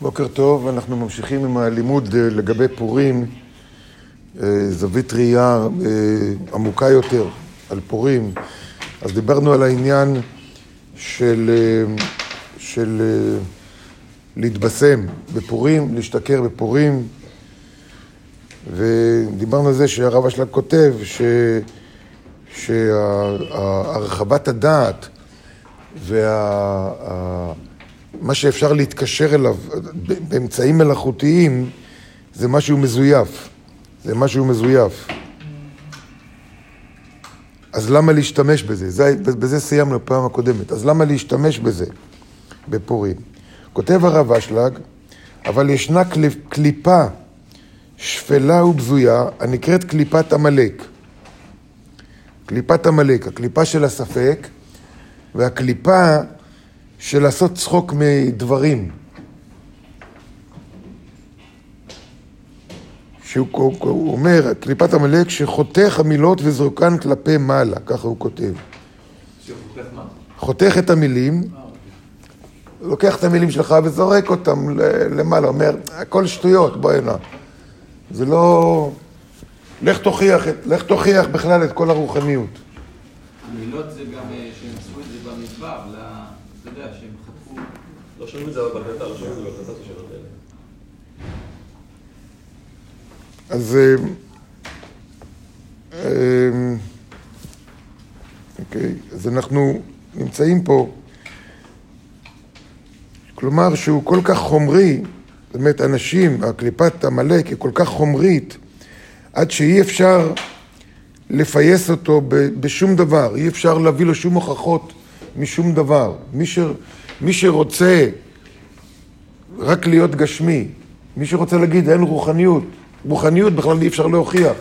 בוקר טוב, אנחנו ממשיכים עם הלימוד אה, לגבי פורים, אה, זווית ראייה אה, עמוקה יותר על פורים. אז דיברנו על העניין של, של להתבשם בפורים, להשתכר בפורים, ודיברנו על זה שהרב אשלג כותב ש... שהרחבת הדעת וה... מה שאפשר להתקשר אליו באמצעים מלאכותיים זה משהו מזויף. זה משהו מזויף. אז למה להשתמש בזה? זה, בזה סיימנו בפעם הקודמת. אז למה להשתמש בזה בפורים? כותב הרב אשלג, אבל ישנה קליפה שפלה ובזויה הנקראת קליפת עמלק. קליפת עמלק, הקליפה של הספק והקליפה של לעשות צחוק מדברים. שהוא הוא אומר, קליפת עמלק שחותך המילות וזרוקן כלפי מעלה, ככה הוא כותב. חותך את המילים, לוקח את המילים שלך וזורק אותם למעלה, אומר, הכל שטויות, בוא הנה. זה לא... לך תוכיח, לך תוכיח בכלל את כל הרוחניות. המילות זה גם אה, שהם עשו את זה במדבר, יודע, שהם חטפו... לא שומעים את זה בהקלטה, לא שומעים את זה בהקלטת השאלות האלה. אז... אה, אה, אוקיי, אז אנחנו נמצאים פה, כלומר שהוא כל כך חומרי, זאת אומרת, אנשים, הקליפת עמלק היא כל כך חומרית, עד שאי אפשר לפייס אותו בשום דבר, אי אפשר להביא לו שום הוכחות משום דבר. מי, ש... מי שרוצה רק להיות גשמי, מי שרוצה להגיד אין רוחניות, רוחניות בכלל אי אפשר להוכיח.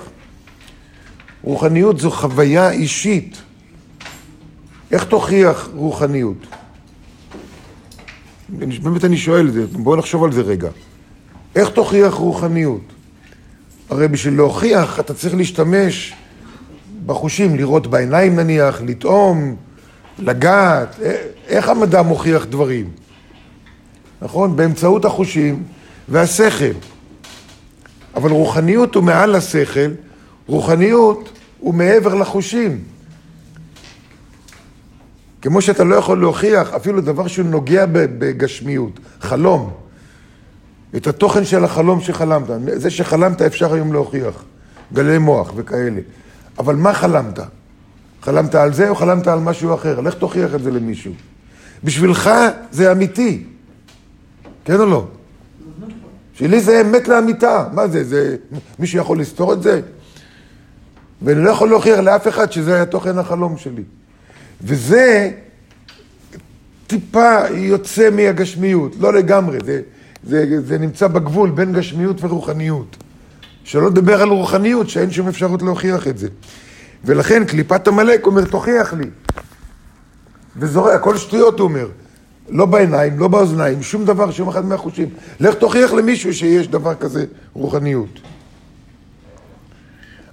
רוחניות זו חוויה אישית. איך תוכיח רוחניות? באמת אני שואל את זה, בואו נחשוב על זה רגע. איך תוכיח רוחניות? הרי בשביל להוכיח אתה צריך להשתמש בחושים, לראות בעיניים נניח, לטעום, לגעת, איך המדע מוכיח דברים? נכון? באמצעות החושים והשכל. אבל רוחניות הוא מעל השכל, רוחניות הוא מעבר לחושים. כמו שאתה לא יכול להוכיח אפילו דבר שהוא נוגע בגשמיות, חלום. את התוכן של החלום שחלמת. זה שחלמת אפשר היום להוכיח. גלי מוח וכאלה. אבל מה חלמת? חלמת על זה או חלמת על משהו אחר? לך תוכיח את זה למישהו. בשבילך זה אמיתי, כן או לא? שלי זה אמת לאמיתה. מה זה, זה... מישהו יכול לסתור את זה? ואני לא יכול להוכיח לאף אחד שזה היה תוכן החלום שלי. וזה טיפה יוצא מהגשמיות, לא לגמרי, זה, זה, זה נמצא בגבול בין גשמיות ורוחניות. שלא לדבר על רוחניות, שאין שום אפשרות להוכיח את זה. ולכן קליפת עמלק אומר, תוכיח לי. וזורק, הכל שטויות, הוא אומר. לא בעיניים, לא באוזניים, שום דבר, שום אחד מהחושים. לך תוכיח למישהו שיש דבר כזה רוחניות.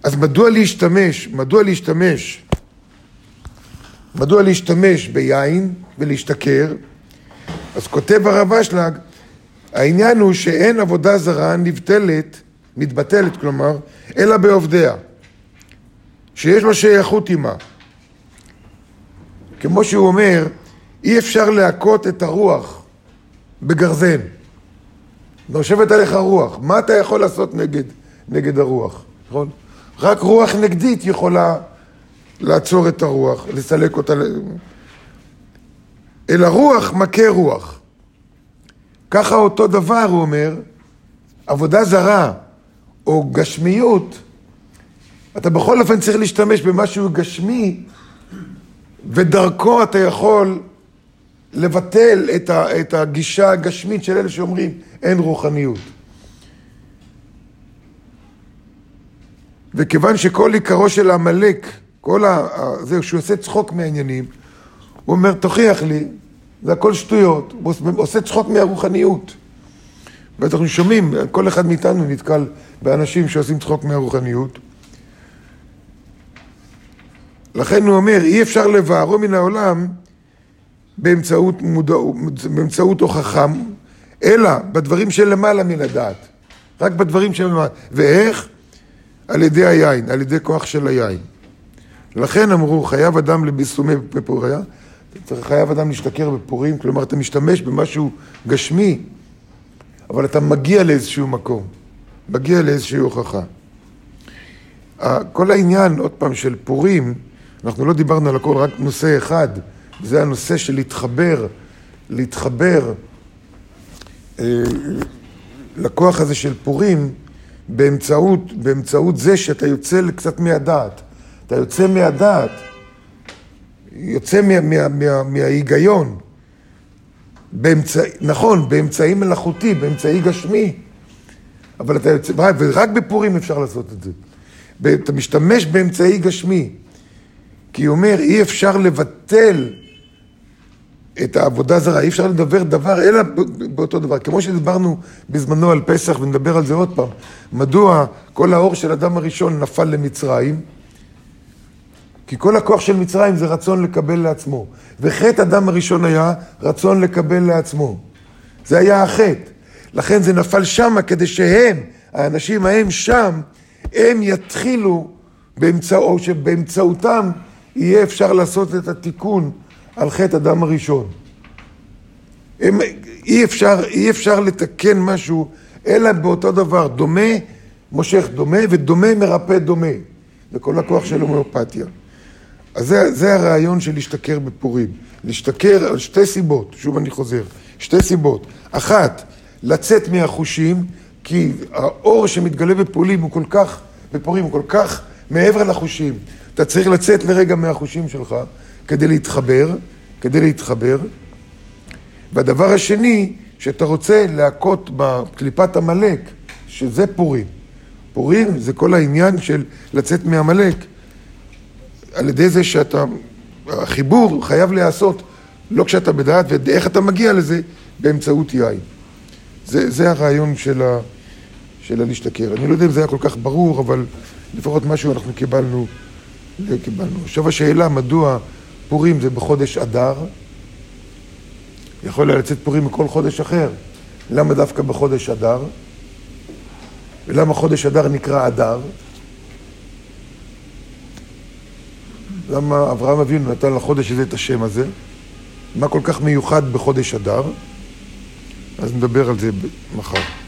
אז מדוע להשתמש, מדוע להשתמש, מדוע להשתמש ביין ולהשתכר? אז כותב הרב אשלג, העניין הוא שאין עבודה זרה נבטלת, מתבטלת כלומר, אלא בעובדיה. שיש לו שייכות עימה. כמו שהוא אומר, אי אפשר להכות את הרוח בגרזן. נושבת עליך רוח, מה אתה יכול לעשות נגד, נגד הרוח, נכון? רק רוח נגדית יכולה לעצור את הרוח, לסלק אותה. אלא רוח מכה רוח. ככה אותו דבר, הוא אומר, עבודה זרה או גשמיות אתה בכל אופן צריך להשתמש במשהו גשמי, ודרכו אתה יכול לבטל את, ה, את הגישה הגשמית של אלה שאומרים אין רוחניות. וכיוון שכל עיקרו של עמלק, כל ה... זה, שהוא עושה צחוק מהעניינים, הוא אומר, תוכיח לי, זה הכל שטויות, הוא עושה צחוק מהרוחניות. ואנחנו שומעים, כל אחד מאיתנו נתקל באנשים שעושים צחוק מהרוחניות. לכן הוא אומר, אי אפשר לבערו מן העולם באמצעות, מודע... באמצעות הוכחה, אלא בדברים שלמעלה מן הדעת. רק בדברים שלמעלה. ואיך? על ידי היין, על ידי כוח של היין. לכן אמרו, חייב אדם לביסומי בפוריה, חייב אדם להשתכר בפורים, כלומר אתה משתמש במשהו גשמי, אבל אתה מגיע לאיזשהו מקום, מגיע לאיזושהי הוכחה. כל העניין, עוד פעם, של פורים, אנחנו לא דיברנו על הכל, רק נושא אחד, זה הנושא של להתחבר, להתחבר אה, לכוח הזה של פורים באמצעות, באמצעות זה שאתה יוצא קצת מהדעת. אתה יוצא מהדעת, יוצא מה, מה, מה, מההיגיון. באמצע, נכון, באמצעי מלאכותי, באמצעי גשמי, אבל אתה יוצא, ורק בפורים אפשר לעשות את זה. אתה משתמש באמצעי גשמי, כי הוא אומר, אי אפשר לבטל את העבודה זרה, אי אפשר לדבר דבר אלא באותו דבר. כמו שדיברנו בזמנו על פסח, ונדבר על זה עוד פעם, מדוע כל האור של אדם הראשון נפל למצרים? כי כל הכוח של מצרים זה רצון לקבל לעצמו. וחטא אדם הראשון היה רצון לקבל לעצמו. זה היה החטא. לכן זה נפל שמה כדי שהם, האנשים ההם שם, הם יתחילו באמצעו, שבאמצעותם יהיה אפשר לעשות את התיקון על חטא אדם הראשון. הם, אי, אפשר, אי אפשר לתקן משהו אלא באותו דבר, דומה מושך דומה ודומה מרפא דומה. זה כל הכוח של הומאופתיה. אז זה, זה הרעיון של להשתכר בפורים. להשתכר על שתי סיבות, שוב אני חוזר, שתי סיבות. אחת, לצאת מהחושים, כי האור שמתגלה בפורים הוא כל כך, בפורים הוא כל כך מעבר לחושים. אתה צריך לצאת לרגע מהחושים שלך כדי להתחבר, כדי להתחבר. והדבר השני, שאתה רוצה להכות בקליפת עמלק, שזה פורים. פורים זה כל העניין של לצאת מעמלק. על ידי זה שאתה, החיבור חייב להיעשות לא כשאתה בדעת, ואיך אתה מגיע לזה? באמצעות יין. זה, זה הרעיון של, ה, של הלהשתכר. אני לא יודע אם זה היה כל כך ברור, אבל לפחות משהו אנחנו קיבלנו. קיבלנו. עכשיו השאלה, מדוע פורים זה בחודש אדר? יכול היה לצאת פורים מכל חודש אחר. למה דווקא בחודש אדר? ולמה חודש אדר נקרא אדר? למה אברהם אבינו נתן לחודש הזה את השם הזה? מה כל כך מיוחד בחודש אדר? אז נדבר על זה מחר.